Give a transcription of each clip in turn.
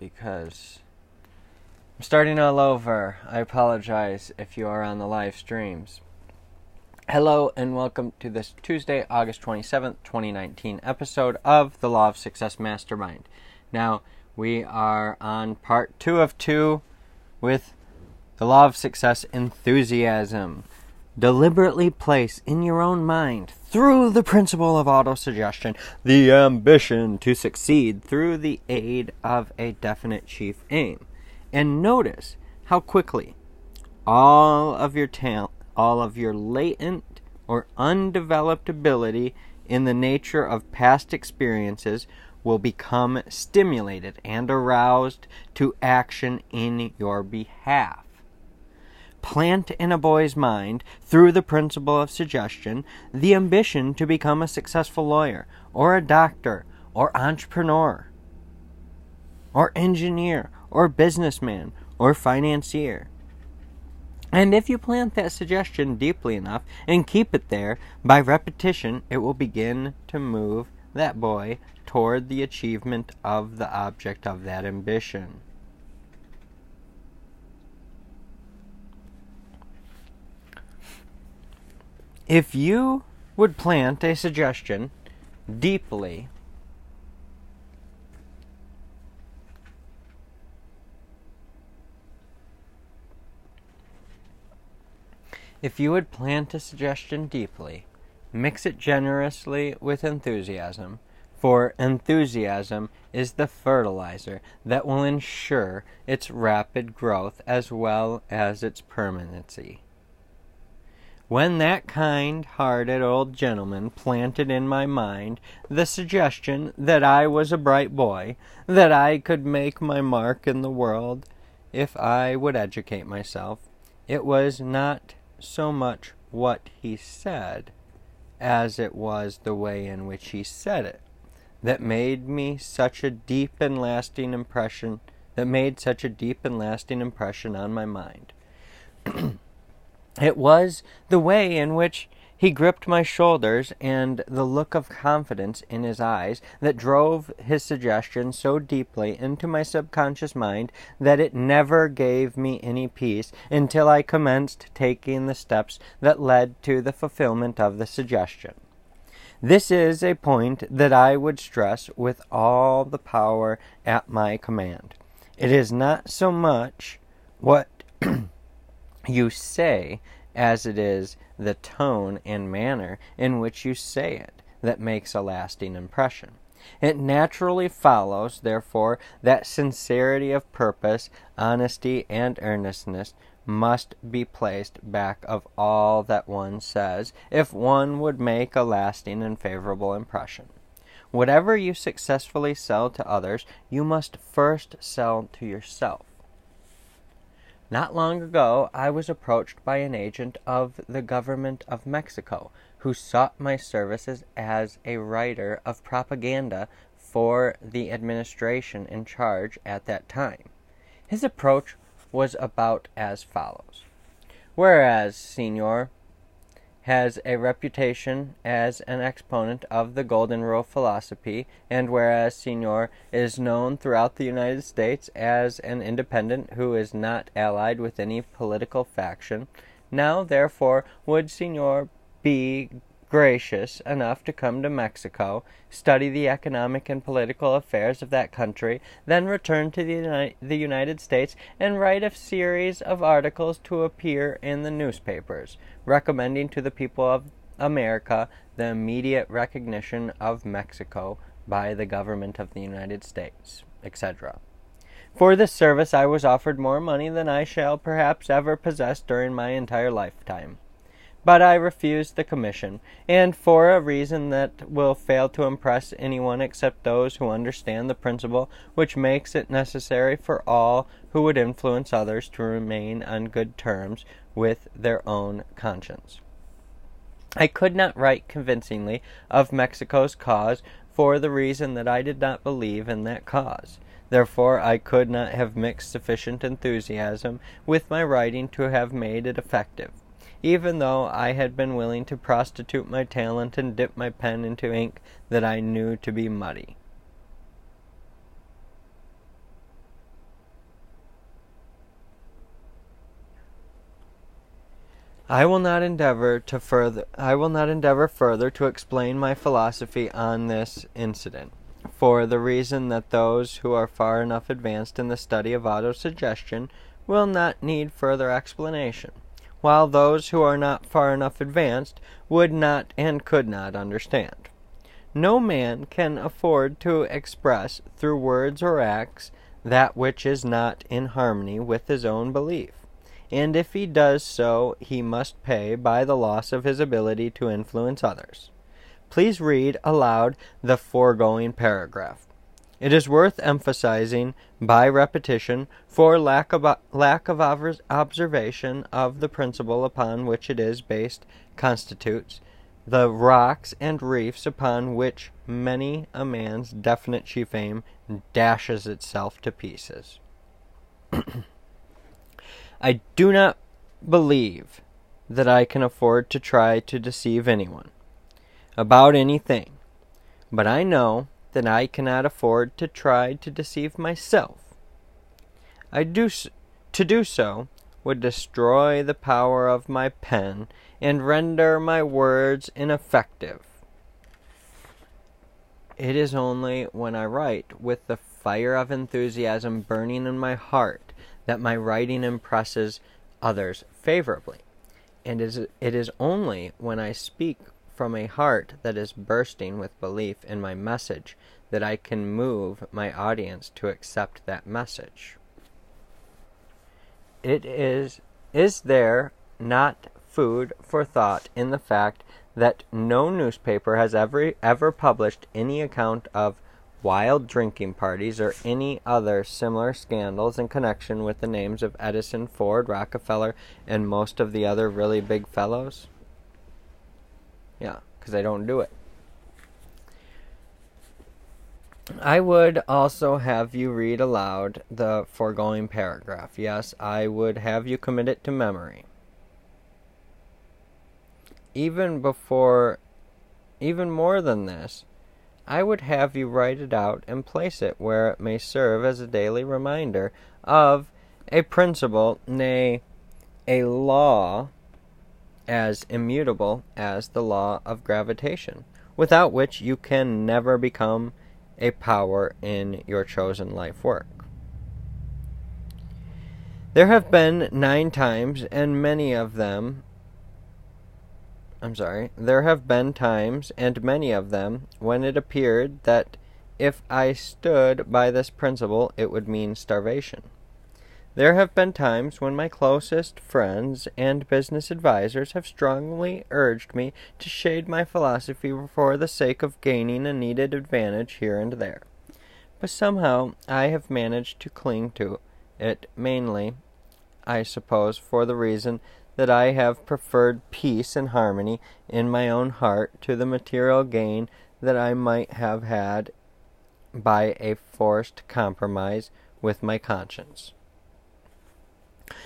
because I'm starting all over. I apologize if you are on the live streams. Hello and welcome to this Tuesday, August 27th, 2019 episode of the Law of Success Mastermind. Now, we are on part two of two with the Law of Success Enthusiasm. Deliberately place in your own mind, through the principle of autosuggestion, the ambition to succeed through the aid of a definite chief aim. And notice how quickly all of your talent, all of your latent or undeveloped ability in the nature of past experiences will become stimulated and aroused to action in your behalf. Plant in a boy's mind, through the principle of suggestion, the ambition to become a successful lawyer, or a doctor, or entrepreneur, or engineer, or businessman, or financier. And if you plant that suggestion deeply enough and keep it there, by repetition it will begin to move that boy toward the achievement of the object of that ambition. If you would plant a suggestion deeply If you would plant a suggestion deeply, mix it generously with enthusiasm, for enthusiasm is the fertilizer that will ensure its rapid growth as well as its permanency. When that kind hearted old gentleman planted in my mind the suggestion that I was a bright boy, that I could make my mark in the world if I would educate myself, it was not so much what he said as it was the way in which he said it that made me such a deep and lasting impression that made such a deep and lasting impression on my mind. it was the way in which he gripped my shoulders and the look of confidence in his eyes that drove his suggestion so deeply into my subconscious mind that it never gave me any peace until I commenced taking the steps that led to the fulfillment of the suggestion. This is a point that I would stress with all the power at my command. It is not so much what you say as it is the tone and manner in which you say it that makes a lasting impression. It naturally follows, therefore, that sincerity of purpose, honesty, and earnestness must be placed back of all that one says if one would make a lasting and favorable impression. Whatever you successfully sell to others, you must first sell to yourself. Not long ago, I was approached by an agent of the government of Mexico who sought my services as a writer of propaganda for the administration in charge at that time. His approach was about as follows. Whereas, Senor has a reputation as an exponent of the Golden Rule philosophy, and whereas Senor is known throughout the United States as an independent who is not allied with any political faction, now therefore would Senor be gracious enough to come to Mexico, study the economic and political affairs of that country, then return to the, Uni- the United States and write a series of articles to appear in the newspapers, recommending to the people of America the immediate recognition of Mexico by the government of the United States, etc. For this service I was offered more money than I shall perhaps ever possess during my entire lifetime but I refused the commission, and for a reason that will fail to impress anyone except those who understand the principle which makes it necessary for all who would influence others to remain on good terms with their own conscience. I could not write convincingly of Mexico's cause for the reason that I did not believe in that cause. Therefore, I could not have mixed sufficient enthusiasm with my writing to have made it effective even though I had been willing to prostitute my talent and dip my pen into ink that I knew to be muddy. I will not endeavor to further I will not endeavor further to explain my philosophy on this incident for the reason that those who are far enough advanced in the study of autosuggestion will not need further explanation while those who are not far enough advanced would not and could not understand. No man can afford to express through words or acts that which is not in harmony with his own belief and if he does so, he must pay by the loss of his ability to influence others. Please read aloud the foregoing paragraph. It is worth emphasizing by repetition, for lack of, lack of observation of the principle upon which it is based constitutes the rocks and reefs upon which many a man's definite chief aim dashes itself to pieces. I do not believe that I can afford to try to deceive anyone about anything, but I know that I cannot afford to try to deceive myself. I do to do so would destroy the power of my pen and render my words ineffective. It is only when I write with the fire of enthusiasm burning in my heart that my writing impresses others favorably. And it is only when I speak from a heart that is bursting with belief in my message that I can move my audience to accept that message. It is is there not food for thought in the fact that no newspaper has ever ever published any account of wild drinking parties, or any other similar scandals in connection with the names of Edison, Ford, Rockefeller, and most of the other really big fellows? Yeah, because I don't do it. I would also have you read aloud the foregoing paragraph. Yes, I would have you commit it to memory. Even before, even more than this, I would have you write it out and place it where it may serve as a daily reminder of a principle, nay, a law as immutable as the law of gravitation, without which you can never become a power in your chosen life work. There have been nine times, and many of them I'm sorry, there have been times, and many of them, when it appeared that if I stood by this principle it would mean starvation. There have been times when my closest friends and business advisers have strongly urged me to shade my philosophy for the sake of gaining a needed advantage here and there. But somehow I have managed to cling to it mainly, I suppose, for the reason that I have preferred peace and harmony in my own heart to the material gain that I might have had by a forced compromise with my conscience.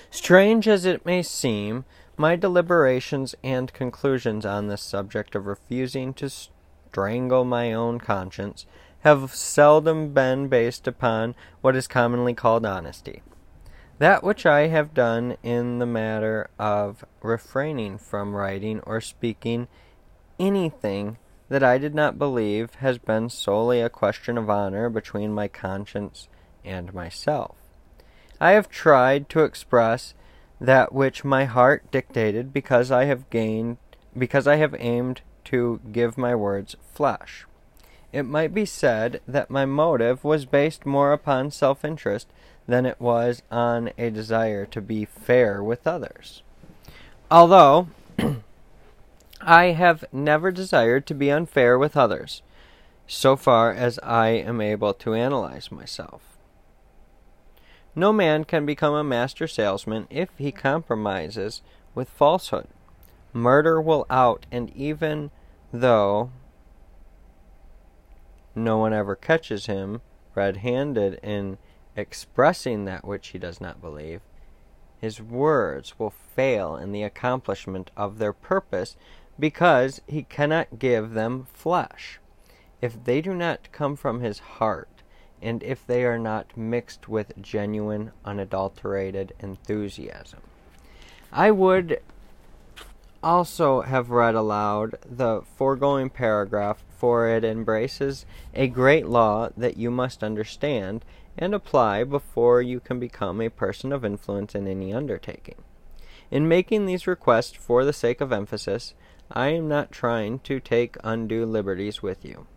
Strange as it may seem, my deliberations and conclusions on this subject of refusing to strangle my own conscience have seldom been based upon what is commonly called honesty. That which I have done in the matter of refraining from writing or speaking anything that I did not believe has been solely a question of honor between my conscience and myself. I have tried to express that which my heart dictated because I have gained because I have aimed to give my words flesh. It might be said that my motive was based more upon self interest than it was on a desire to be fair with others. Although I have never desired to be unfair with others, so far as I am able to analyze myself. No man can become a master salesman if he compromises with falsehood. Murder will out, and even though no one ever catches him red handed in expressing that which he does not believe, his words will fail in the accomplishment of their purpose because he cannot give them flesh. If they do not come from his heart, and if they are not mixed with genuine, unadulterated enthusiasm. I would also have read aloud the foregoing paragraph, for it embraces a great law that you must understand and apply before you can become a person of influence in any undertaking. In making these requests for the sake of emphasis, I am not trying to take undue liberties with you.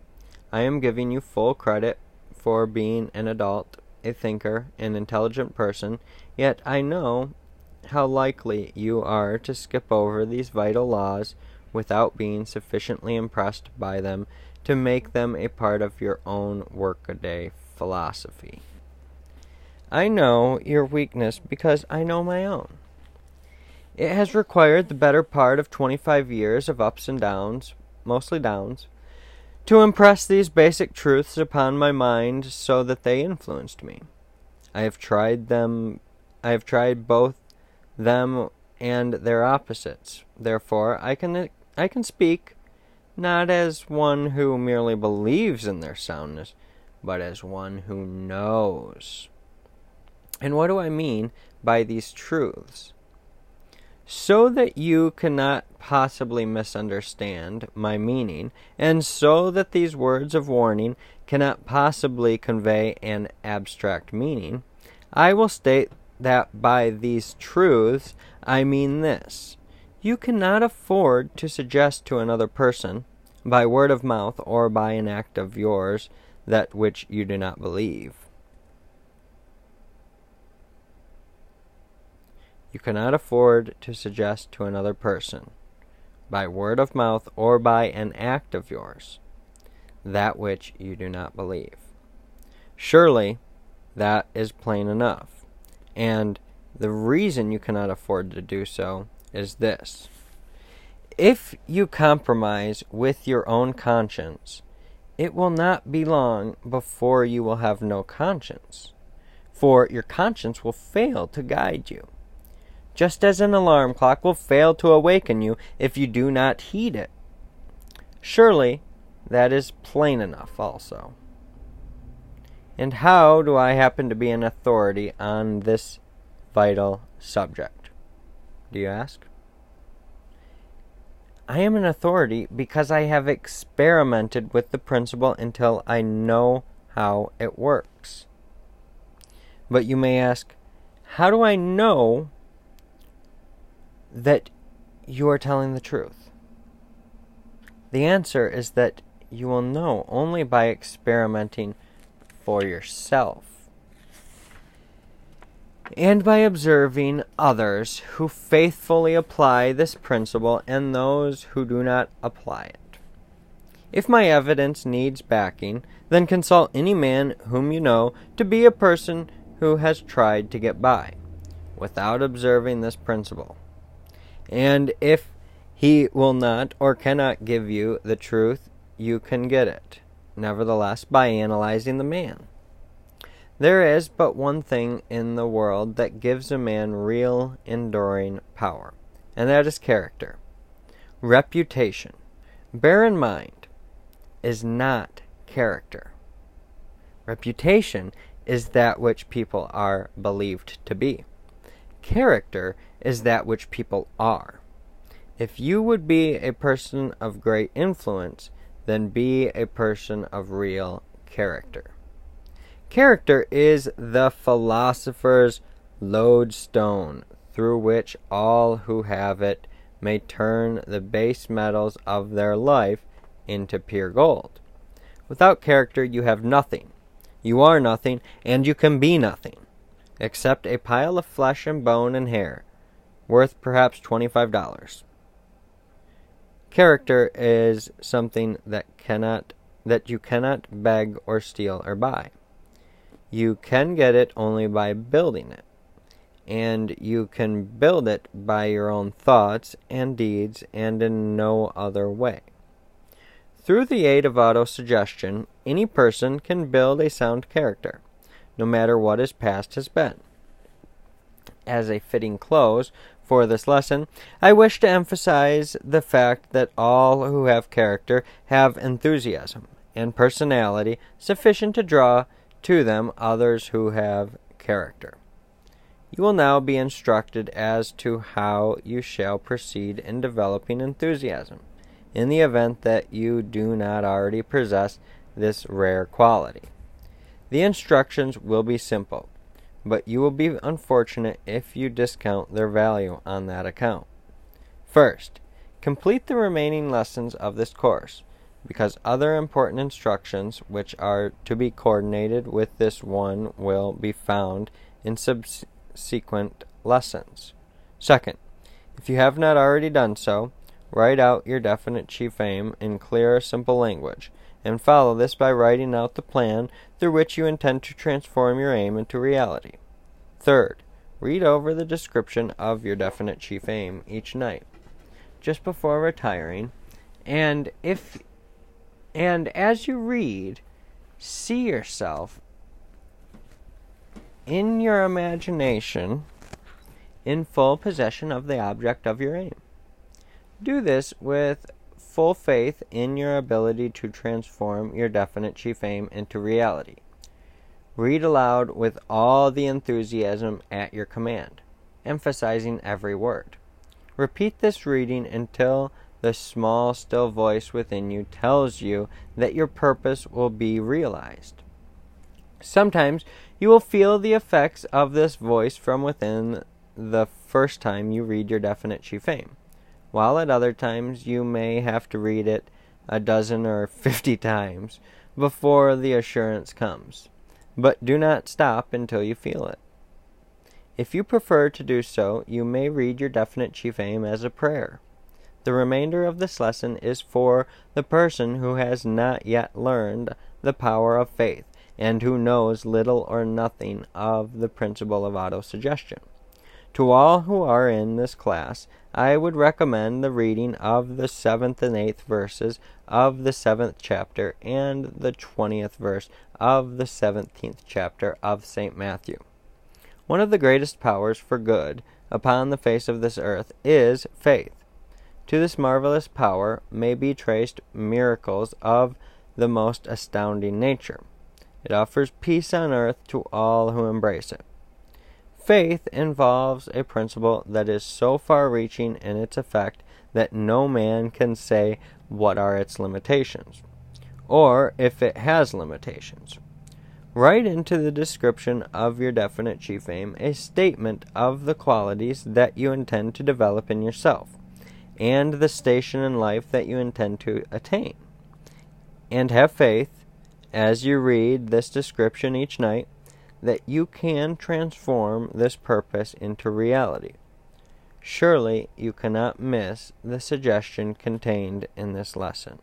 I am giving you full credit for being an adult, a thinker, an intelligent person, yet I know how likely you are to skip over these vital laws without being sufficiently impressed by them to make them a part of your own workaday philosophy. I know your weakness because I know my own. It has required the better part of 25 years of ups and downs, mostly downs, to impress these basic truths upon my mind so that they influenced me. I have tried them I have tried both them and their opposites. Therefore, I can I can speak not as one who merely believes in their soundness, but as one who knows. And what do I mean by these truths? So that you cannot possibly misunderstand my meaning, and so that these words of warning cannot possibly convey an abstract meaning, I will state that by these truths I mean this. You cannot afford to suggest to another person, by word of mouth or by an act of yours, that which you do not believe. You cannot afford to suggest to another person, by word of mouth or by an act of yours, that which you do not believe. Surely that is plain enough. And the reason you cannot afford to do so is this. If you compromise with your own conscience, it will not be long before you will have no conscience, for your conscience will fail to guide you. Just as an alarm clock will fail to awaken you if you do not heed it. Surely that is plain enough also. And how do I happen to be an authority on this vital subject? Do you ask? I am an authority because I have experimented with the principle until I know how it works. But you may ask, how do I know that you are telling the truth? The answer is that you will know only by experimenting for yourself. And by observing others who faithfully apply this principle and those who do not apply it. If my evidence needs backing, then consult any man whom you know to be a person who has tried to get by without observing this principle. And if he will not or cannot give you the truth, you can get it nevertheless, by analyzing the man. There is but one thing in the world that gives a man real enduring power, and that is character. Reputation, bear in mind, is not character. Reputation is that which people are believed to be. Character is that which people are. If you would be a person of great influence, then be a person of real character. Character is the philosopher's lodestone through which all who have it may turn the base metals of their life into pure gold. Without character, you have nothing. You are nothing, and you can be nothing, except a pile of flesh and bone and hair, worth perhaps $25. Character is something that cannot that you cannot beg or steal or buy. You can get it only by building it. And you can build it by your own thoughts and deeds and in no other way. Through the aid of autosuggestion, any person can build a sound character, no matter what his past has been. As a fitting close, for this lesson, I wish to emphasize the fact that all who have character have enthusiasm and personality sufficient to draw to them others who have character. You will now be instructed as to how you shall proceed in developing enthusiasm, in the event that you do not already possess this rare quality. The instructions will be simple, but you will be unfortunate if you discount their value on that account. First, complete the remaining lessons of this course, because other important instructions which are to be coordinated with this one will be found in subsequent lessons. Second, if you have not already done so, write out your definite chief aim in clear, simple language, and follow this by writing out the plan through which you intend to transform your aim into reality. Third, read over the description of your definite chief aim each night, just before retiring, and if and as you read, see yourself in your imagination in full possession of the object of your aim. Do this with full faith in your ability to transform your definite chief aim into reality. Read aloud with all the enthusiasm at your command, emphasizing every word. Repeat this reading until the small, still voice within you tells you that your purpose will be realized. Sometimes you will feel the effects of this voice from within the first time you read your definite chief aim while at other times you may have to read it a dozen or fifty times before the assurance comes. But do not stop until you feel it. If you prefer to do so, you may read your definite chief aim as a prayer. The remainder of this lesson is for the person who has not yet learned the power of faith and who knows little or nothing of the principle of autosuggestion. To all who are in this class, I would recommend the reading of the seventh and eighth verses of the seventh chapter and the twentieth verse of the seventeenth chapter of St. Matthew. One of the greatest powers for good upon the face of this earth is faith. To this marvelous power may be traced miracles of the most astounding nature. It offers peace on earth to all who embrace it. Faith involves a principle that is so far reaching in its effect that no man can say what are its limitations, or if it has limitations. Write into the description of your definite chief aim a statement of the qualities that you intend to develop in yourself, and the station in life that you intend to attain. And have faith, as you read this description each night, that you can transform this purpose into reality. Surely you cannot miss the suggestion contained in this lesson.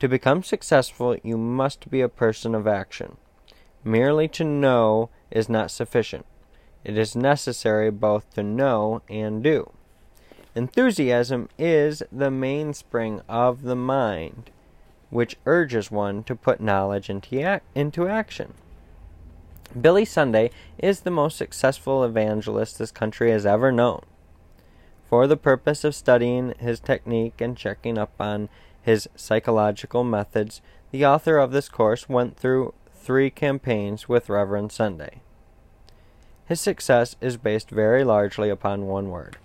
To become successful, you must be a person of action. Merely to know is not sufficient. It is necessary both to know and do. Enthusiasm is the mainspring of the mind, which urges one to put knowledge into action. Billy Sunday is the most successful evangelist this country has ever known. For the purpose of studying his technique and checking up on his psychological methods, the author of this course went through three campaigns with Reverend Sunday. His success is based very largely upon one word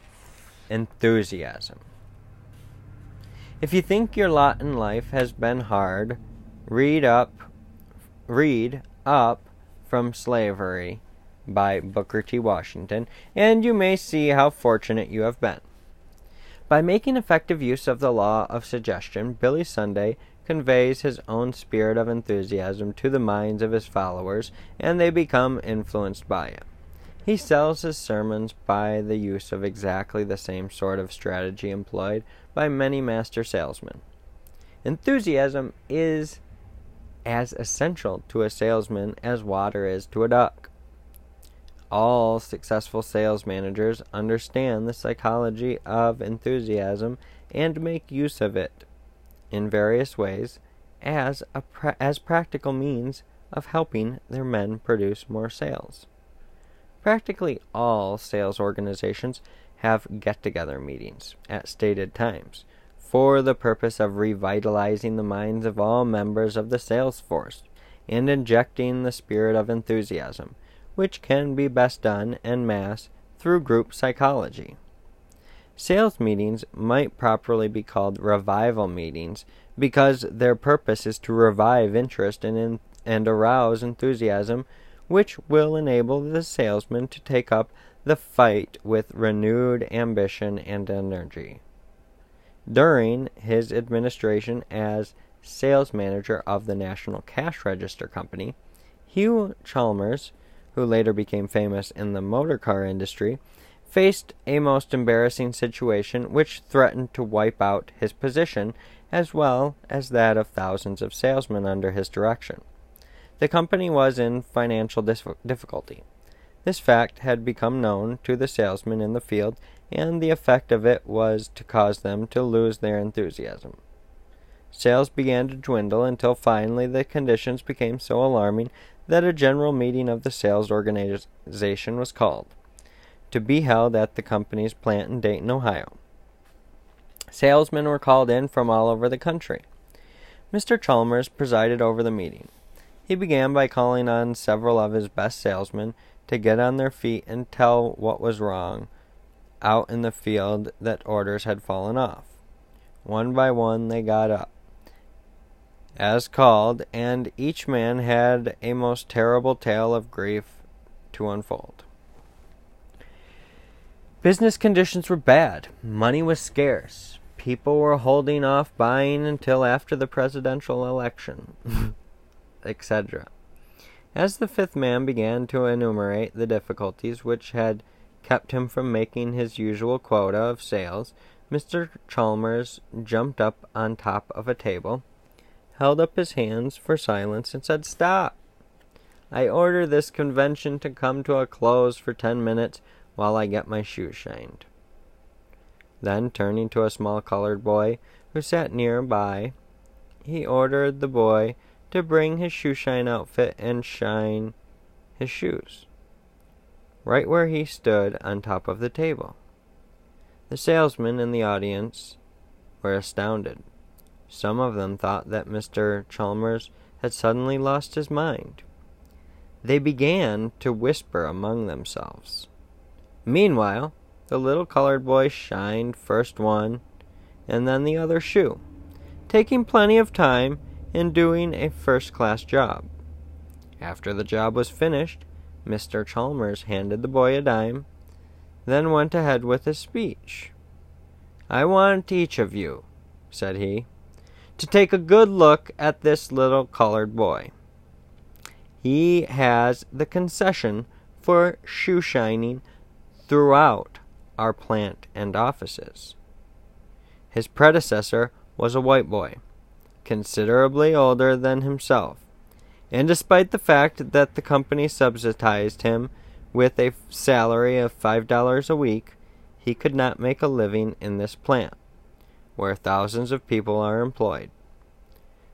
enthusiasm. If you think your lot in life has been hard, read up read up from Slavery by Booker T. Washington, and you may see how fortunate you have been. By making effective use of the law of suggestion, Billy Sunday conveys his own spirit of enthusiasm to the minds of his followers, and they become influenced by it. He sells his sermons by the use of exactly the same sort of strategy employed by many master salesmen. Enthusiasm is as essential to a salesman as water is to a duck. All successful sales managers understand the psychology of enthusiasm and make use of it in various ways as a pra- as practical means of helping their men produce more sales. Practically all sales organizations have get-together meetings at stated times for the purpose of revitalizing the minds of all members of the sales force and injecting the spirit of enthusiasm, which can be best done en masse through group psychology. Sales meetings might properly be called revival meetings because their purpose is to revive interest and, in, and arouse enthusiasm, which will enable the salesman to take up the fight with renewed ambition and energy. During his administration as sales manager of the National Cash Register Company, Hugh Chalmers, who later became famous in the motor car industry, faced a most embarrassing situation which threatened to wipe out his position as well as that of thousands of salesmen under his direction. The company was in financial difficulty. This fact had become known to the salesmen in the field, and the effect of it was to cause them to lose their enthusiasm. Sales began to dwindle until finally the conditions became so alarming that a general meeting of the sales organization was called, to be held at the company's plant in Dayton, Ohio. Salesmen were called in from all over the country. Mr. Chalmers presided over the meeting. He began by calling on several of his best salesmen to get on their feet and tell what was wrong out in the field that orders had fallen off. One by one they got up as called, and each man had a most terrible tale of grief to unfold. Business conditions were bad, money was scarce, people were holding off buying until after the presidential election, etc. As the fifth man began to enumerate the difficulties which had kept him from making his usual quota of sales, Mr. Chalmers jumped up on top of a table held up his hands for silence, and said, Stop! I order this convention to come to a close for ten minutes while I get my shoes shined. Then, turning to a small colored boy who sat near by, he ordered the boy to bring his shoe shine outfit and shine his shoes, right where he stood on top of the table. The salesmen in the audience were astounded. Some of them thought that Mr. Chalmers had suddenly lost his mind. They began to whisper among themselves. Meanwhile, the little colored boy shined first one and then the other shoe, taking plenty of time and doing a first class job. After the job was finished, Mr. Chalmers handed the boy a dime, then went ahead with his speech. I want each of you, said he, to take a good look at this little colored boy. He has the concession for shoe shining throughout our plant and offices. His predecessor was a white boy, considerably older than himself, and despite the fact that the company subsidized him with a salary of $5 a week, he could not make a living in this plant where thousands of people are employed.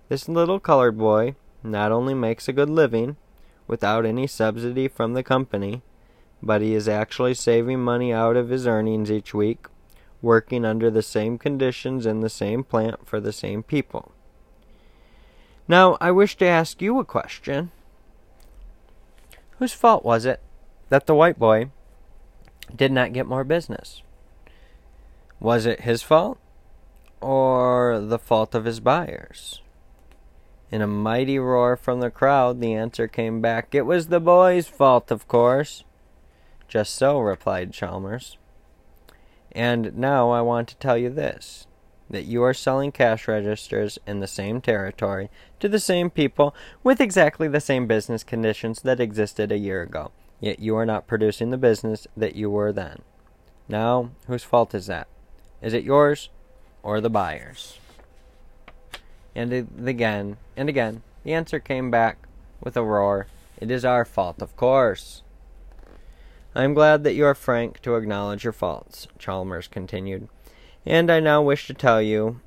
This little colored boy not only makes a good living without any subsidy from the company, but he is actually saving money out of his earnings each week, working under the same conditions in the same plant for the same people. Now, I wish to ask you a question. Whose fault was it that the white boy did not get more business? Was it his fault? or the fault of his buyers? In a mighty roar from the crowd, the answer came back, It was the boy's fault, of course. Just so, replied Chalmers. And now I want to tell you this that you are selling cash registers in the same territory to the same people with exactly the same business conditions that existed a year ago, yet you are not producing the business that you were then. Now, whose fault is that? Is it yours or the buyers? And again, and again, the answer came back with a roar. It is our fault, of course. I am glad that you are frank to acknowledge your faults, Chalmers continued, and I now wish to tell you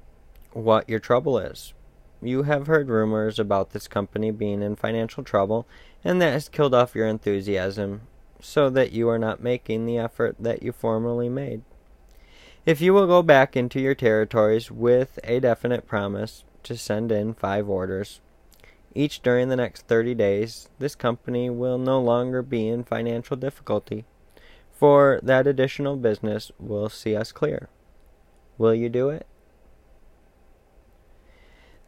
what your trouble is. You have heard rumors about this company being in financial trouble, and that has killed off your enthusiasm, so that you are not making the effort that you formerly made. If you will go back into your territories with a definite promise to send in five orders, each during the next 30 days, this company will no longer be in financial difficulty, for that additional business will see us clear. Will you do it?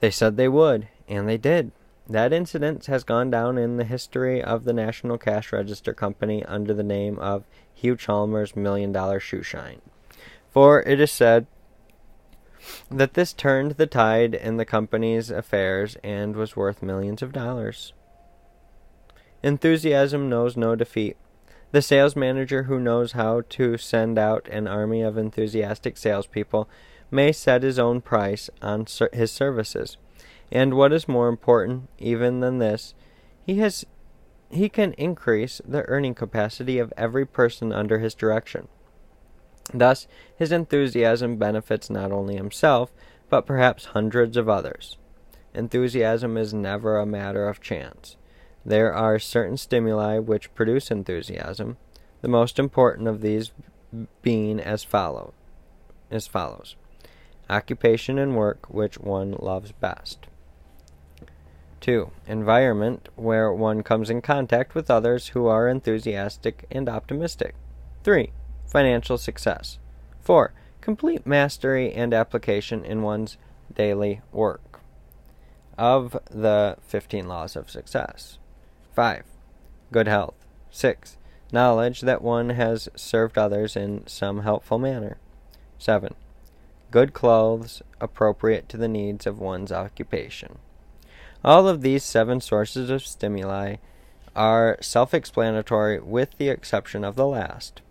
They said they would, and they did. That incident has gone down in the history of the National Cash Register Company under the name of Hugh Chalmers' Million Dollar Shoe Shine. For it is said that this turned the tide in the company's affairs and was worth millions of dollars. Enthusiasm knows no defeat. The sales manager who knows how to send out an army of enthusiastic salespeople may set his own price on ser- his services. And what is more important even than this, he has he can increase the earning capacity of every person under his direction. Thus, his enthusiasm benefits not only himself, but perhaps hundreds of others. Enthusiasm is never a matter of chance. There are certain stimuli which produce enthusiasm, the most important of these being as follow as follows occupation and work which one loves best. 2. Environment where one comes in contact with others who are enthusiastic and optimistic. 3 financial success. 4. Complete mastery and application in one's daily work of the 15 laws of success. 5. Good health. 6. Knowledge that one has served others in some helpful manner. 7. Good clothes appropriate to the needs of one's occupation. All of these seven sources of stimuli are self explanatory with the exception of the last.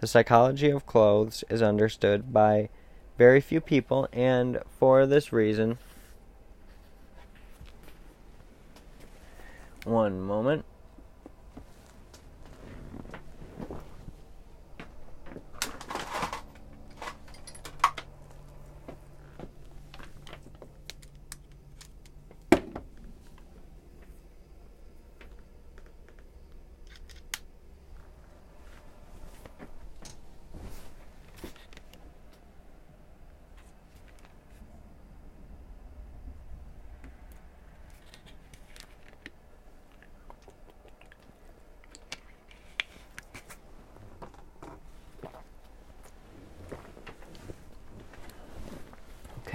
The psychology of clothes is understood by very few people, and for this reason, one moment.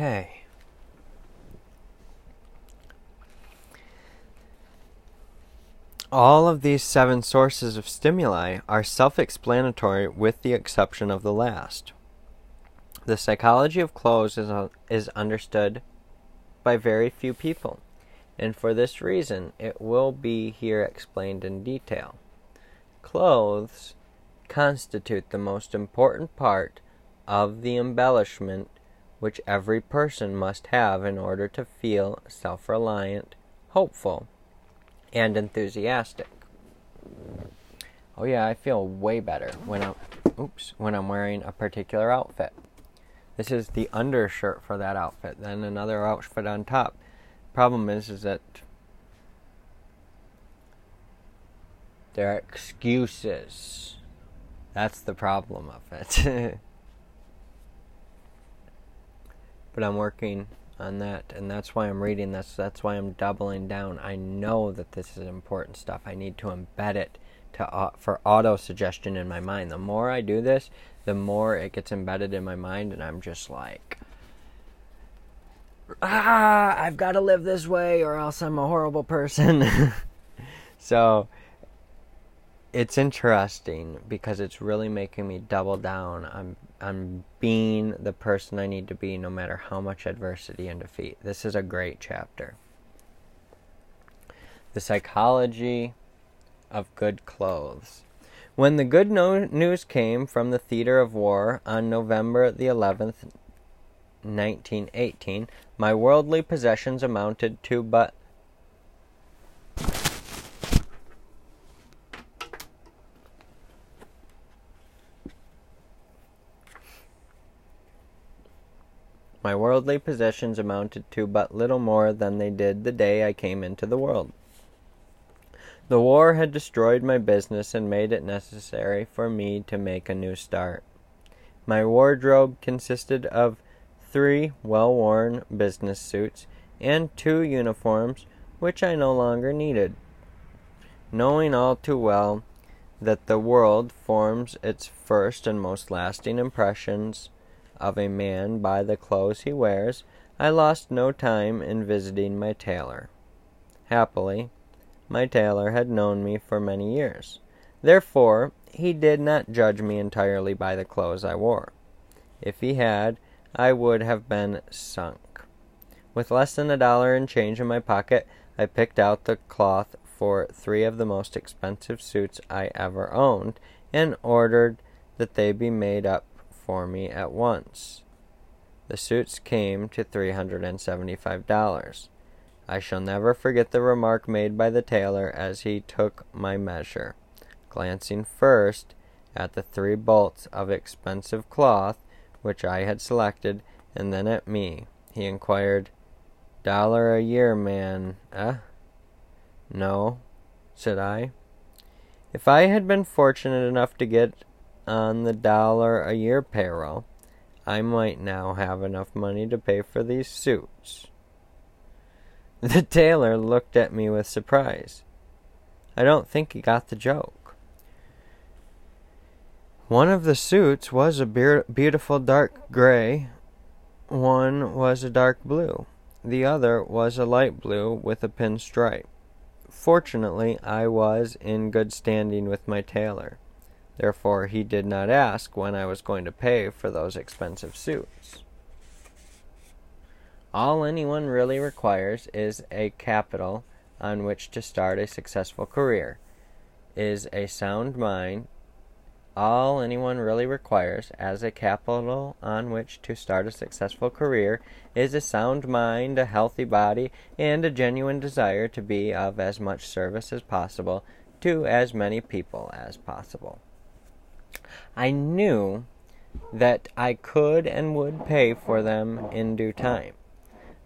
Okay. All of these seven sources of stimuli are self explanatory with the exception of the last. The psychology of clothes is, uh, is understood by very few people, and for this reason it will be here explained in detail. Clothes constitute the most important part of the embellishment which every person must have in order to feel self reliant, hopeful, and enthusiastic. Oh yeah, I feel way better when I'm oops, when I'm wearing a particular outfit. This is the undershirt for that outfit, then another outfit on top. Problem is is that there are excuses. That's the problem of it. but I'm working on that, and that's why I'm reading this. That's why I'm doubling down. I know that this is important stuff. I need to embed it to uh, for auto suggestion in my mind. The more I do this, the more it gets embedded in my mind, and I'm just like, ah, I've got to live this way, or else I'm a horrible person. so it's interesting because it's really making me double down on on being the person I need to be no matter how much adversity and defeat. This is a great chapter. The psychology of good clothes. When the good no- news came from the theater of war on November the 11th, 1918, my worldly possessions amounted to but My worldly possessions amounted to but little more than they did the day I came into the world. The war had destroyed my business and made it necessary for me to make a new start. My wardrobe consisted of three well worn business suits and two uniforms which I no longer needed. Knowing all too well that the world forms its first and most lasting impressions of a man by the clothes he wears, I lost no time in visiting my tailor. Happily, my tailor had known me for many years. Therefore, he did not judge me entirely by the clothes I wore. If he had, I would have been sunk. With less than a dollar in change in my pocket, I picked out the cloth for three of the most expensive suits I ever owned and ordered that they be made up for me at once. The suits came to $375. I shall never forget the remark made by the tailor as he took my measure. Glancing first at the three bolts of expensive cloth which I had selected, and then at me, he inquired, Dollar a year, man, eh? No, said I. If I had been fortunate enough to get on the dollar a year payroll, I might now have enough money to pay for these suits. The tailor looked at me with surprise. I don't think he got the joke. One of the suits was a beautiful dark gray, one was a dark blue, the other was a light blue with a pin stripe. Fortunately, I was in good standing with my tailor. Therefore, he did not ask when I was going to pay for those expensive suits. All anyone really requires is a capital on which to start a successful career, is a sound mind. All anyone really requires as a capital on which to start a successful career is a sound mind, a healthy body, and a genuine desire to be of as much service as possible to as many people as possible. I knew that I could and would pay for them in due time.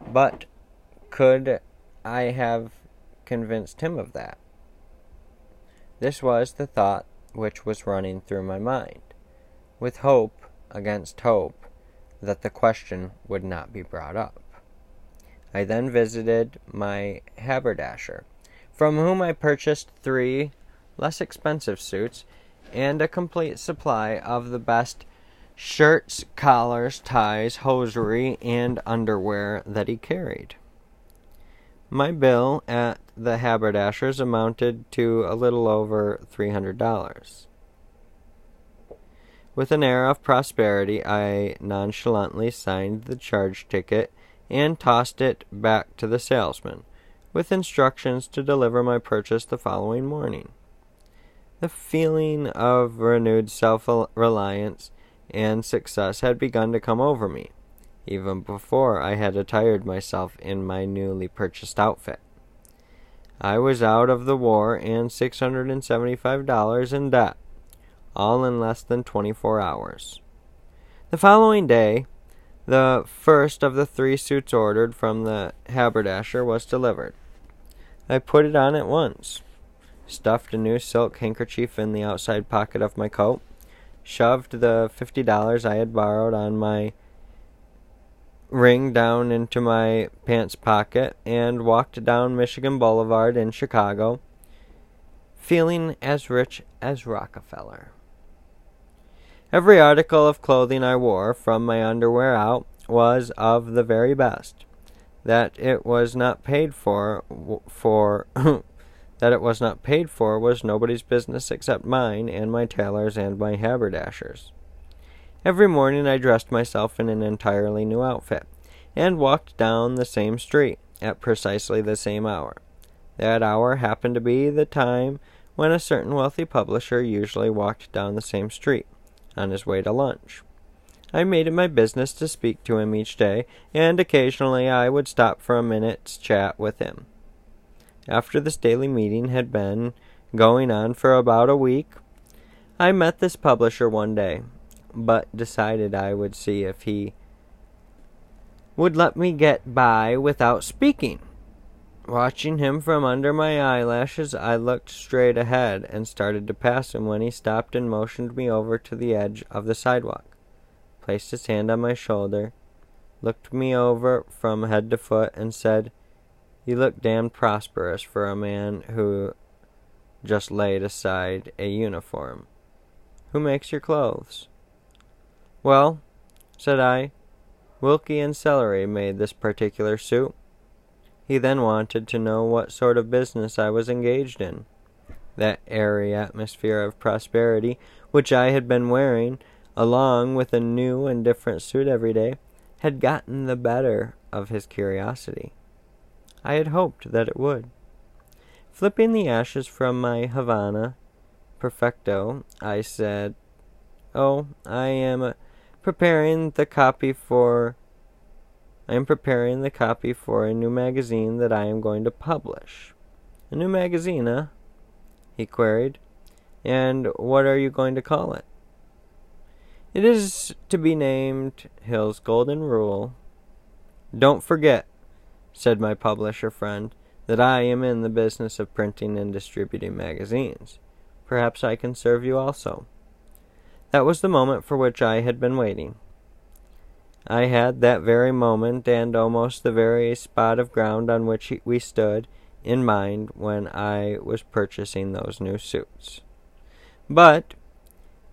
But could I have convinced him of that? This was the thought which was running through my mind, with hope against hope that the question would not be brought up. I then visited my haberdasher, from whom I purchased three less expensive suits and a complete supply of the best shirts, collars, ties, hosiery, and underwear that he carried. My bill at the haberdasher's amounted to a little over $300. With an air of prosperity, I nonchalantly signed the charge ticket and tossed it back to the salesman, with instructions to deliver my purchase the following morning. The feeling of renewed self reliance and success had begun to come over me, even before I had attired myself in my newly purchased outfit. I was out of the war and $675 in debt, all in less than 24 hours. The following day, the first of the three suits ordered from the haberdasher was delivered. I put it on at once stuffed a new silk handkerchief in the outside pocket of my coat, shoved the fifty dollars I had borrowed on my ring down into my pants pocket, and walked down Michigan Boulevard in Chicago, feeling as rich as Rockefeller. Every article of clothing I wore, from my underwear out, was of the very best. That it was not paid for for That it was not paid for was nobody's business except mine and my tailor's and my haberdasher's. Every morning I dressed myself in an entirely new outfit, and walked down the same street at precisely the same hour. That hour happened to be the time when a certain wealthy publisher usually walked down the same street on his way to lunch. I made it my business to speak to him each day, and occasionally I would stop for a minute's chat with him. After this daily meeting had been going on for about a week, I met this publisher one day, but decided I would see if he would let me get by without speaking. Watching him from under my eyelashes, I looked straight ahead and started to pass him when he stopped and motioned me over to the edge of the sidewalk, placed his hand on my shoulder, looked me over from head to foot, and said, He looked damned prosperous for a man who just laid aside a uniform. Who makes your clothes? Well, said I, Wilkie and Sellery made this particular suit. He then wanted to know what sort of business I was engaged in. That airy atmosphere of prosperity, which I had been wearing, along with a new and different suit every day, had gotten the better of his curiosity. I had hoped that it would. Flipping the ashes from my Havana Perfecto, I said, Oh, I am preparing the copy for I am preparing the copy for a new magazine that I am going to publish. A new magazine, eh? he queried. And what are you going to call it? It is to be named Hill's Golden Rule. Don't forget, said my publisher friend, that I am in the business of printing and distributing magazines. Perhaps I can serve you also. That was the moment for which I had been waiting. I had that very moment and almost the very spot of ground on which we stood in mind when I was purchasing those new suits. But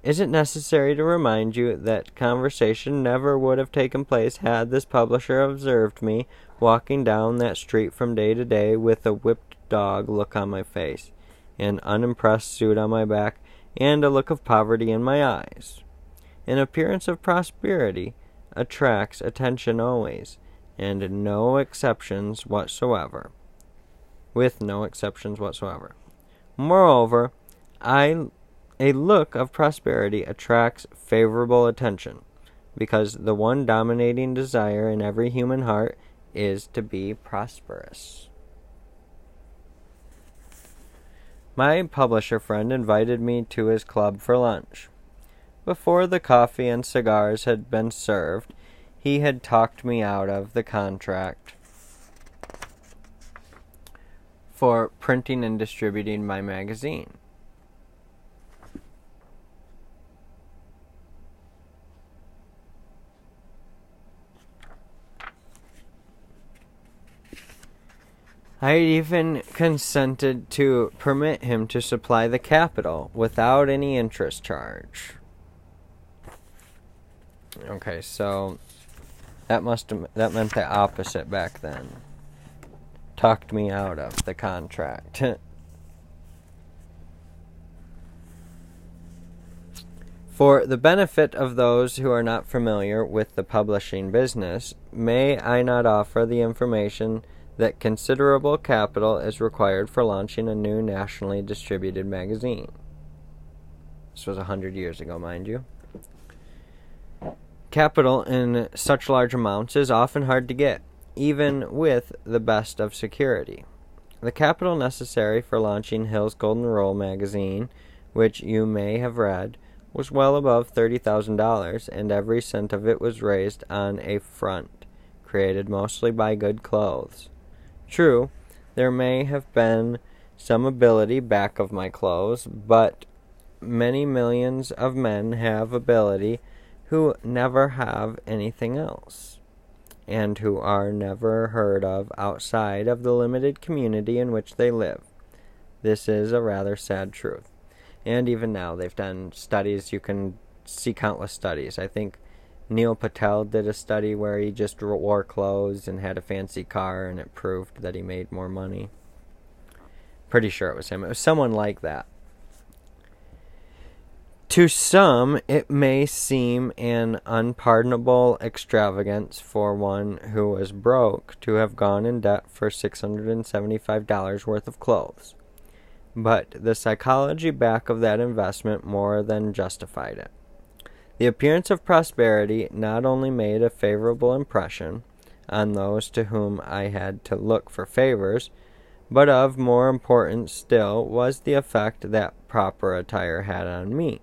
is it necessary to remind you that conversation never would have taken place had this publisher observed me walking down that street from day to day with a whipped dog look on my face, an unimpressed suit on my back, and a look of poverty in my eyes? An appearance of prosperity attracts attention always, and no exceptions whatsoever. With no exceptions whatsoever. Moreover, I a look of prosperity attracts favorable attention, because the one dominating desire in every human heart is to be prosperous. My publisher friend invited me to his club for lunch. Before the coffee and cigars had been served, he had talked me out of the contract for printing and distributing my magazine. I even consented to permit him to supply the capital without any interest charge. Okay, so that must that meant the opposite back then. Talked me out of the contract. For the benefit of those who are not familiar with the publishing business, may I not offer the information that considerable capital is required for launching a new nationally distributed magazine? This was a hundred years ago, mind you. Capital in such large amounts is often hard to get, even with the best of security. The capital necessary for launching Hill's Golden Rule magazine, which you may have read, was well above $30,000, and every cent of it was raised on a front, created mostly by good clothes. True, there may have been some ability back of my clothes, but many millions of men have ability who never have anything else, and who are never heard of outside of the limited community in which they live. This is a rather sad truth. And even now, they've done studies, you can see countless studies. I think Neil Patel did a study where he just wore clothes and had a fancy car, and it proved that he made more money. Pretty sure it was him. It was someone like that. To some, it may seem an unpardonable extravagance for one who was broke to have gone in debt for $675 worth of clothes. But the psychology back of that investment more than justified it. The appearance of prosperity not only made a favorable impression on those to whom I had to look for favors, but of more importance still was the effect that proper attire had on me.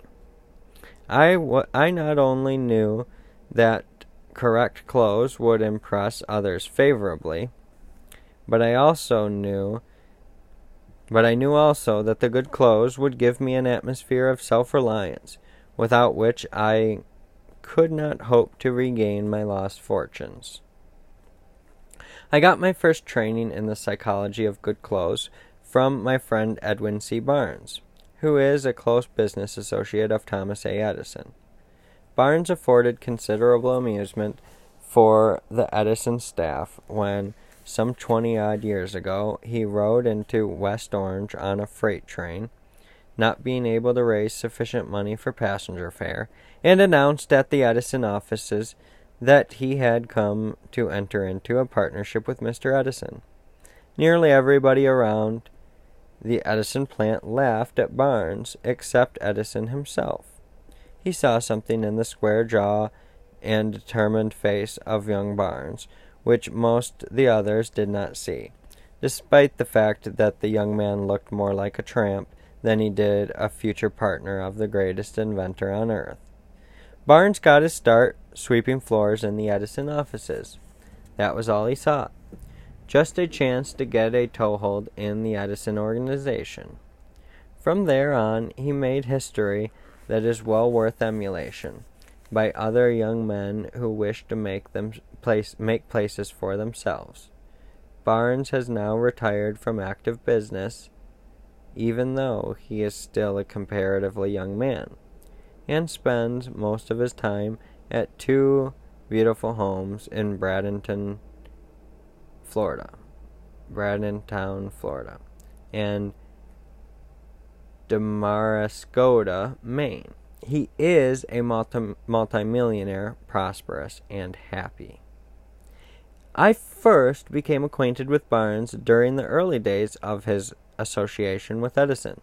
I, w- I not only knew that correct clothes would impress others favorably, but I also knew but I knew also that the good clothes would give me an atmosphere of self-reliance without which I could not hope to regain my lost fortunes. I got my first training in the psychology of good clothes from my friend Edwin C. Barnes, who is a close business associate of Thomas A. Edison. Barnes afforded considerable amusement for the Edison staff when, some 20 odd years ago, he rode into West Orange on a freight train, not being able to raise sufficient money for passenger fare, and announced at the Edison offices that he had come to enter into a partnership with Mr. Edison. Nearly everybody around the Edison plant laughed at Barnes, except Edison himself. He saw something in the square jaw and determined face of young Barnes, which most the others did not see, despite the fact that the young man looked more like a tramp than he did a future partner of the greatest inventor on earth. Barnes got his start sweeping floors in the Edison offices. That was all he sought. Just a chance to get a toehold in the Edison organization. From there on, he made history that is well worth emulation by other young men who wish to make them place make places for themselves. Barnes has now retired from active business, even though he is still a comparatively young man, and spends most of his time at two beautiful homes in Bradenton, Florida. Bradenton, Florida, and Damariscotta, Maine. He is a multi- multimillionaire, prosperous, and happy. I first became acquainted with Barnes during the early days of his association with Edison,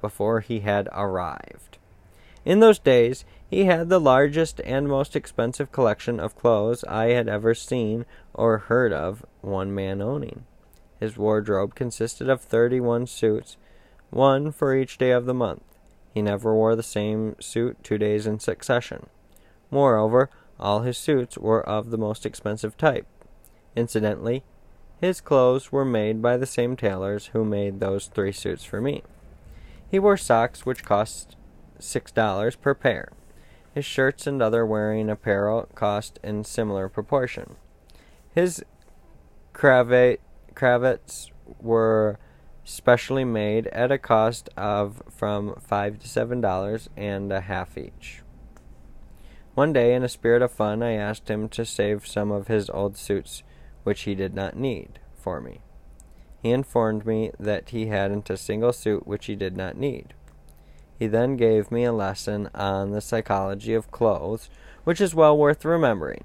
before he had arrived. In those days, he had the largest and most expensive collection of clothes I had ever seen or heard of one man owning. His wardrobe consisted of thirty one suits, one for each day of the month. He never wore the same suit two days in succession. Moreover, all his suits were of the most expensive type. Incidentally, his clothes were made by the same tailors who made those three suits for me. He wore socks which cost six dollars per pair. His shirts and other wearing apparel cost in similar proportion. His cravat, cravats were specially made at a cost of from five to seven dollars and a half each. One day, in a spirit of fun, I asked him to save some of his old suits, which he did not need, for me. He informed me that he hadn't a single suit which he did not need. He then gave me a lesson on the psychology of clothes, which is well worth remembering.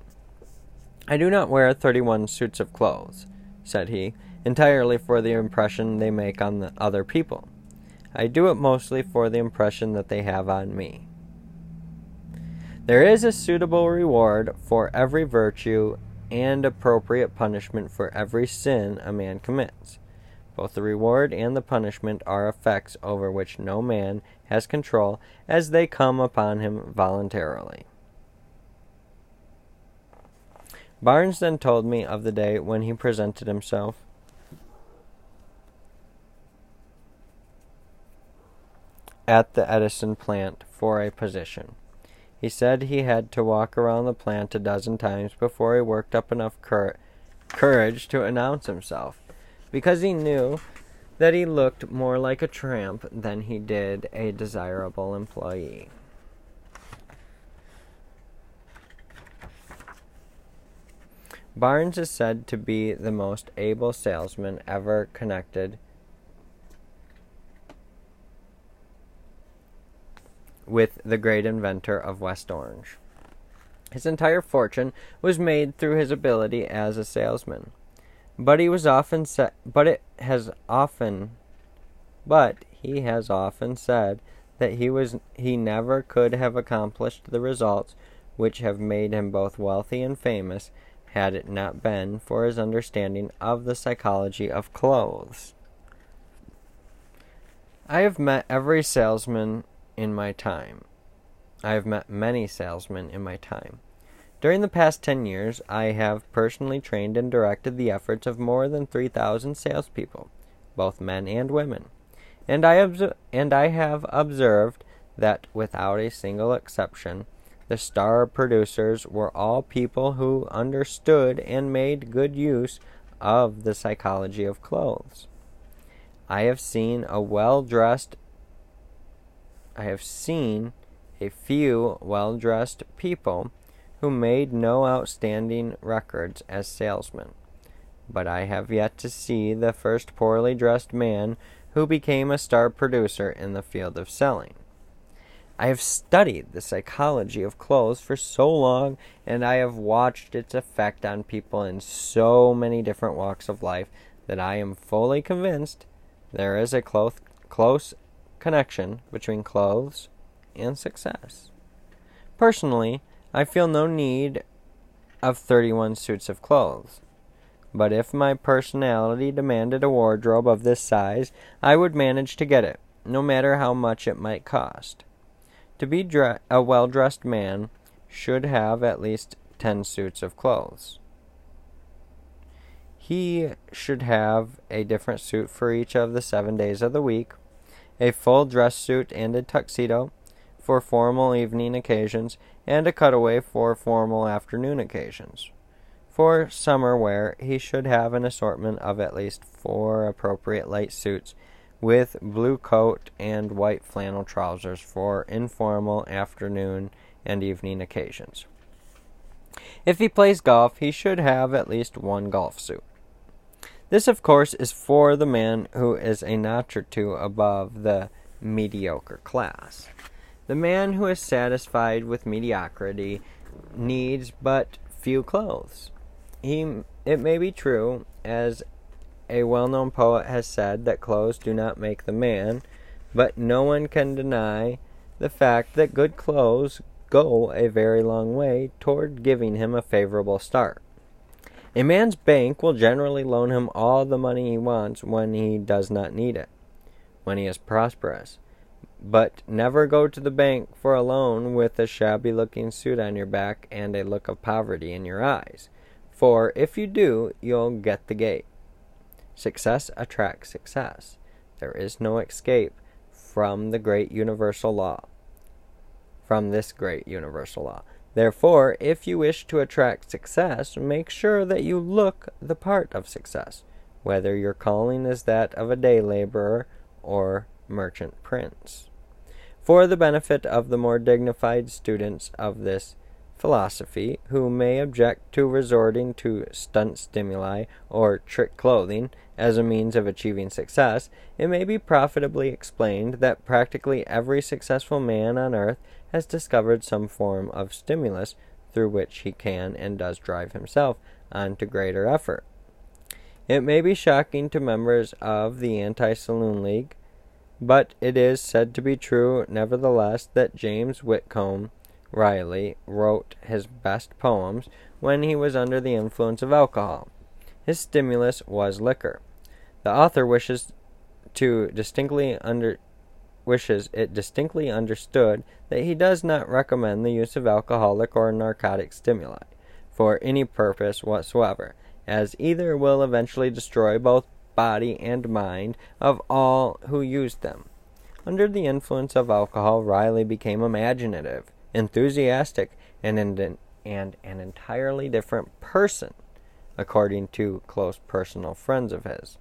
I do not wear thirty one suits of clothes, said he, entirely for the impression they make on the other people. I do it mostly for the impression that they have on me. There is a suitable reward for every virtue and appropriate punishment for every sin a man commits. Both the reward and the punishment are effects over which no man has control as they come upon him voluntarily. Barnes then told me of the day when he presented himself at the Edison plant for a position. He said he had to walk around the plant a dozen times before he worked up enough cur- courage to announce himself, because he knew that he looked more like a tramp than he did a desirable employee. Barnes is said to be the most able salesman ever connected with the great inventor of West Orange. His entire fortune was made through his ability as a salesman. But he was often said, but it has often, but he has often said that he was he never could have accomplished the results which have made him both wealthy and famous had it not been for his understanding of the psychology of clothes. I have met every salesman in my time. I have met many salesmen in my time. During the past 10 years, I have personally trained and directed the efforts of more than 3,000 salespeople, both men and women. And I, and I have observed that without a single exception, the star producers were all people who understood and made good use of the psychology of clothes. I have seen a well dressed I have seen a few well dressed people who made no outstanding records as salesmen, but I have yet to see the first poorly dressed man who became a star producer in the field of selling. I have studied the psychology of clothes for so long, and I have watched its effect on people in so many different walks of life that I am fully convinced there is a close, close connection between clothes and success. Personally, I feel no need of 31 suits of clothes. But if my personality demanded a wardrobe of this size, I would manage to get it, no matter how much it might cost. To be dre- a well dressed man should have at least 10 suits of clothes. He should have a different suit for each of the seven days of the week, a full dress suit and a tuxedo for formal evening occasions, and a cutaway for formal afternoon occasions. For summer wear, he should have an assortment of at least four appropriate light suits with blue coat and white flannel trousers for informal afternoon and evening occasions. If he plays golf, he should have at least one golf suit. This, of course, is for the man who is a notch or two above the mediocre class. The man who is satisfied with mediocrity needs but few clothes. He, it may be true, as a well known poet has said, that clothes do not make the man, but no one can deny the fact that good clothes go a very long way toward giving him a favorable start. A man's bank will generally loan him all the money he wants when he does not need it, when he is prosperous. But never go to the bank for a loan with a shabby looking suit on your back and a look of poverty in your eyes, for if you do, you'll get the gate. Success attracts success. There is no escape from the great universal law. From this great universal law. Therefore, if you wish to attract success, make sure that you look the part of success, whether your calling is that of a day laborer or merchant prince. For the benefit of the more dignified students of this philosophy, who may object to resorting to stunt stimuli or trick clothing as a means of achieving success, it may be profitably explained that practically every successful man on earth has discovered some form of stimulus through which he can and does drive himself on to greater effort. It may be shocking to members of the Anti Saloon League, but it is said to be true, nevertheless, that James Whitcomb Riley wrote his best poems when he was under the influence of alcohol. His stimulus was liquor. The author wishes to distinctly under wishes it distinctly understood that he does not recommend the use of alcoholic or narcotic stimuli for any purpose whatsoever, as either will eventually destroy both body and mind of all who use them. Under the influence of alcohol, Riley became imaginative, enthusiastic, and, and an entirely different person, according to close personal friends of his.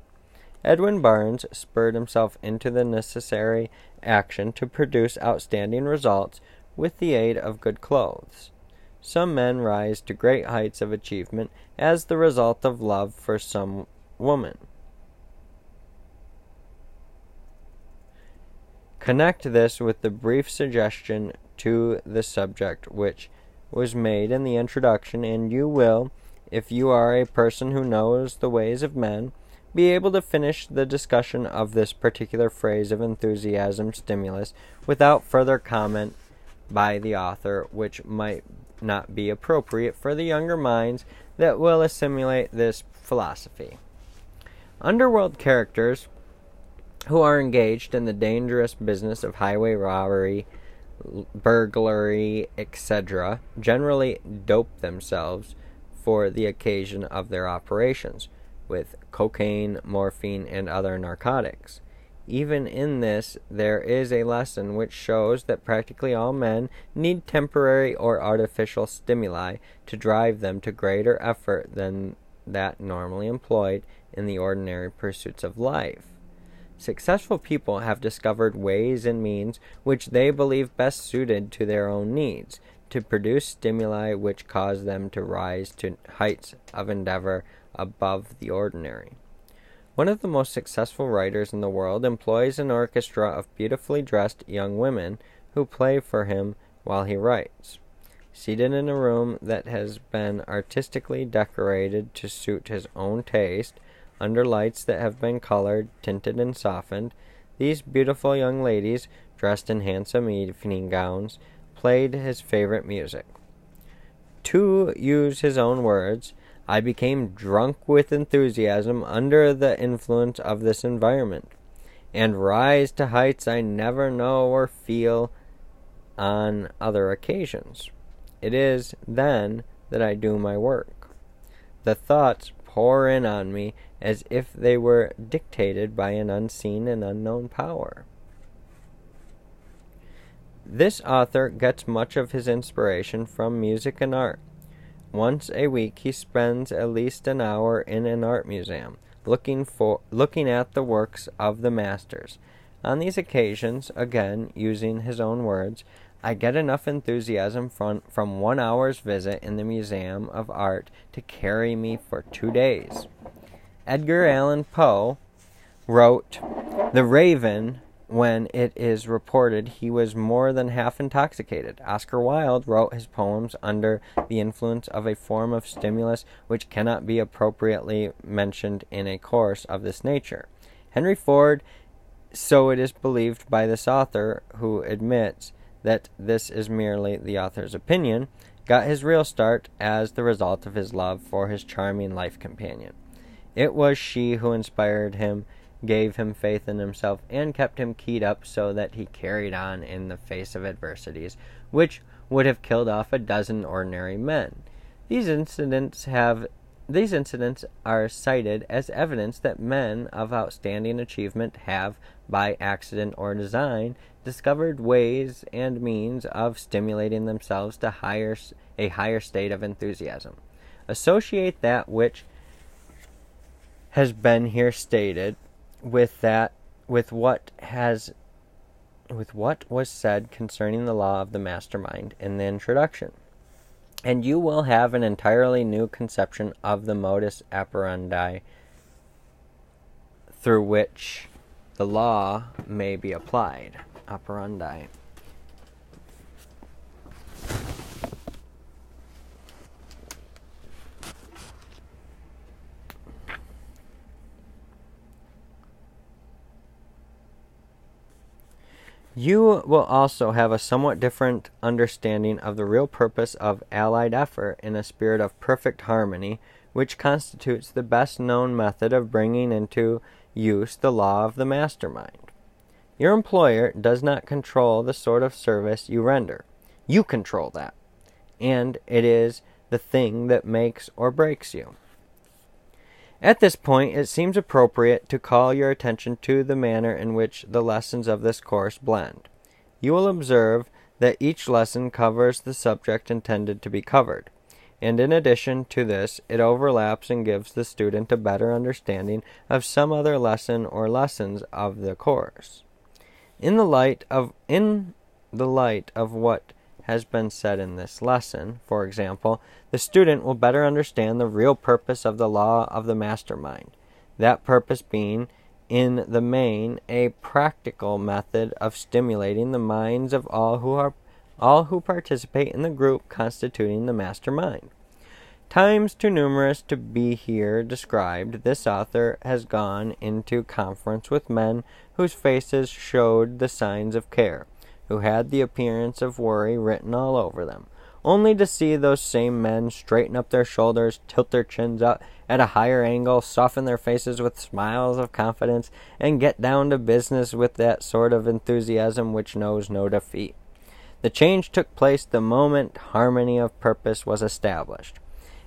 Edwin Barnes spurred himself into the necessary action to produce outstanding results with the aid of good clothes. Some men rise to great heights of achievement as the result of love for some woman. Connect this with the brief suggestion to the subject which was made in the introduction, and you will, if you are a person who knows the ways of men, be able to finish the discussion of this particular phrase of enthusiasm stimulus without further comment by the author, which might not be appropriate for the younger minds that will assimilate this philosophy. Underworld characters who are engaged in the dangerous business of highway robbery, burglary, etc., generally dope themselves for the occasion of their operations with cocaine, morphine, and other narcotics. Even in this, there is a lesson which shows that practically all men need temporary or artificial stimuli to drive them to greater effort than that normally employed in the ordinary pursuits of life. Successful people have discovered ways and means which they believe best suited to their own needs to produce stimuli which cause them to rise to heights of endeavor above the ordinary. One of the most successful writers in the world employs an orchestra of beautifully dressed young women who play for him while he writes. Seated in a room that has been artistically decorated to suit his own taste, under lights that have been colored, tinted, and softened, these beautiful young ladies, dressed in handsome evening gowns, played his favorite music. To use his own words, I became drunk with enthusiasm under the influence of this environment, and rise to heights I never know or feel on other occasions. It is then that I do my work. The thoughts pour in on me as if they were dictated by an unseen and unknown power. This author gets much of his inspiration from music and art. Once a week, he spends at least an hour in an art museum, looking for looking at the works of the masters. On these occasions, again using his own words, I get enough enthusiasm from, from one hour's visit in the Museum of Art to carry me for two days. Edgar Allan Poe wrote The Raven when it is reported he was more than half intoxicated. Oscar Wilde wrote his poems under the influence of a form of stimulus which cannot be appropriately mentioned in a course of this nature. Henry Ford, so it is believed by this author, who admits that this is merely the author's opinion, got his real start as the result of his love for his charming life companion. It was she who inspired him gave him faith in himself, and kept him keyed up so that he carried on in the face of adversities, which would have killed off a dozen ordinary men. These incidents have these incidents are cited as evidence that men of outstanding achievement have, by accident or design, discovered ways and means of stimulating themselves to higher, a higher state of enthusiasm. Associate that which has been here stated with that with what has with what was said concerning the law of the mastermind in the introduction. And you will have an entirely new conception of the modus operandi through which the law may be applied. Operandi. You will also have a somewhat different understanding of the real purpose of allied effort in a spirit of perfect harmony, which constitutes the best known method of bringing into use the law of the mastermind. Your employer does not control the sort of service you render. You control that. And it is the thing that makes or breaks you. At this point, it seems appropriate to call your attention to the manner in which the lessons of this course blend. You will observe that each lesson covers the subject intended to be covered, and in addition to this, it overlaps and gives the student a better understanding of some other lesson or lessons of the course. In the light of in the light of what has been said in this lesson, for example, the student will better understand the real purpose of the law of the mastermind. That purpose being, in the main, a practical method of stimulating the minds of all who are all who participate in the group constituting the mastermind. Times too numerous to be here described, this author has gone into conference with men whose faces showed the signs of care who had the appearance of worry written all over them, only to see those same men straighten up their shoulders, tilt their chins up at a higher angle, soften their faces with smiles of confidence, and get down to business with that sort of enthusiasm which knows no defeat. The change took place the moment harmony of purpose was established.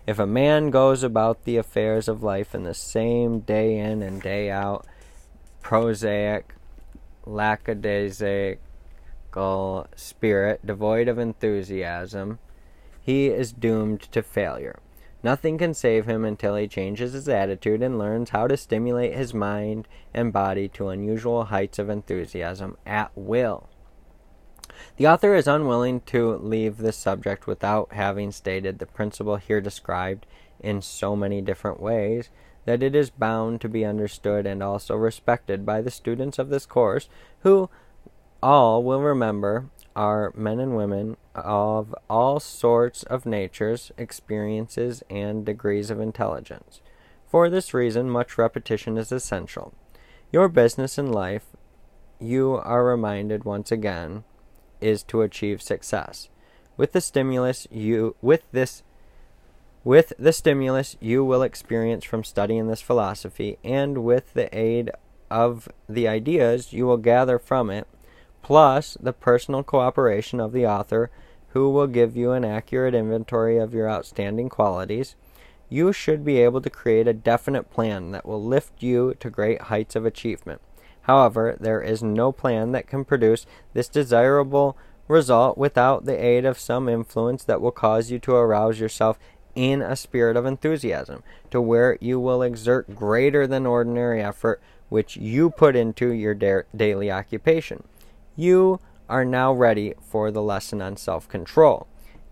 If a man goes about the affairs of life in the same day in and day out, prosaic, lackadaisic, spirit, devoid of enthusiasm, he is doomed to failure. Nothing can save him until he changes his attitude and learns how to stimulate his mind and body to unusual heights of enthusiasm at will. The author is unwilling to leave this subject without having stated the principle here described in so many different ways that it is bound to be understood and also respected by the students of this course, who all will remember are men and women of all sorts of natures, experiences, and degrees of intelligence. For this reason, much repetition is essential. Your business in life, you are reminded once again, is to achieve success. With the stimulus you with this with the stimulus you will experience from studying this philosophy and with the aid of the ideas you will gather from it, plus the personal cooperation of the author who will give you an accurate inventory of your outstanding qualities, you should be able to create a definite plan that will lift you to great heights of achievement. However, there is no plan that can produce this desirable result without the aid of some influence that will cause you to arouse yourself in a spirit of enthusiasm, to where you will exert greater than ordinary effort which you put into your da- daily occupation. You are now ready for the lesson on self control.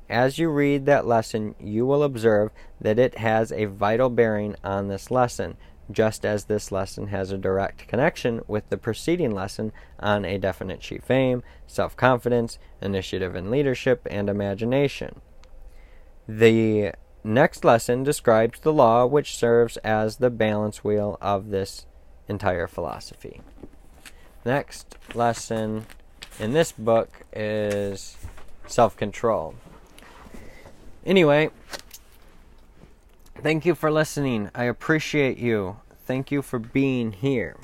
As you read that lesson, you will observe that it has a vital bearing on this lesson, just as this lesson has a direct connection with the preceding lesson on a definite chief aim, self confidence, initiative and leadership, and imagination. The next lesson describes the law which serves as the balance wheel of this entire philosophy. Next lesson in this book is self control. Anyway, Thank you for listening. I appreciate you. Thank you for being here.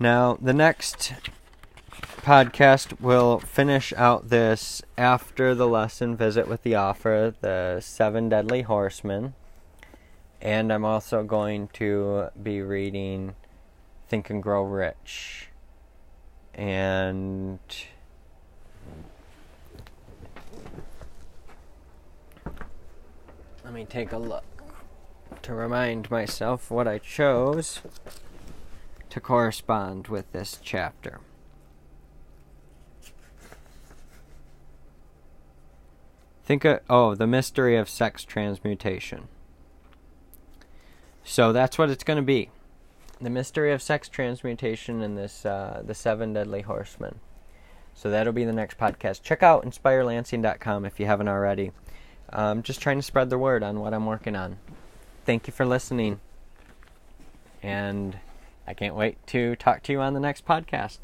Now, the next podcast will finish out this after the lesson visit with the offer, the seven deadly horsemen. And I'm also going to be reading Think and Grow Rich. And Let me take a look to remind myself what I chose to correspond with this chapter. Think of, oh, the mystery of sex transmutation. So that's what it's going to be. The mystery of sex transmutation and this uh, the seven deadly horsemen. So that'll be the next podcast. Check out inspirelansing.com if you haven't already. I'm just trying to spread the word on what I'm working on. Thank you for listening. And I can't wait to talk to you on the next podcast.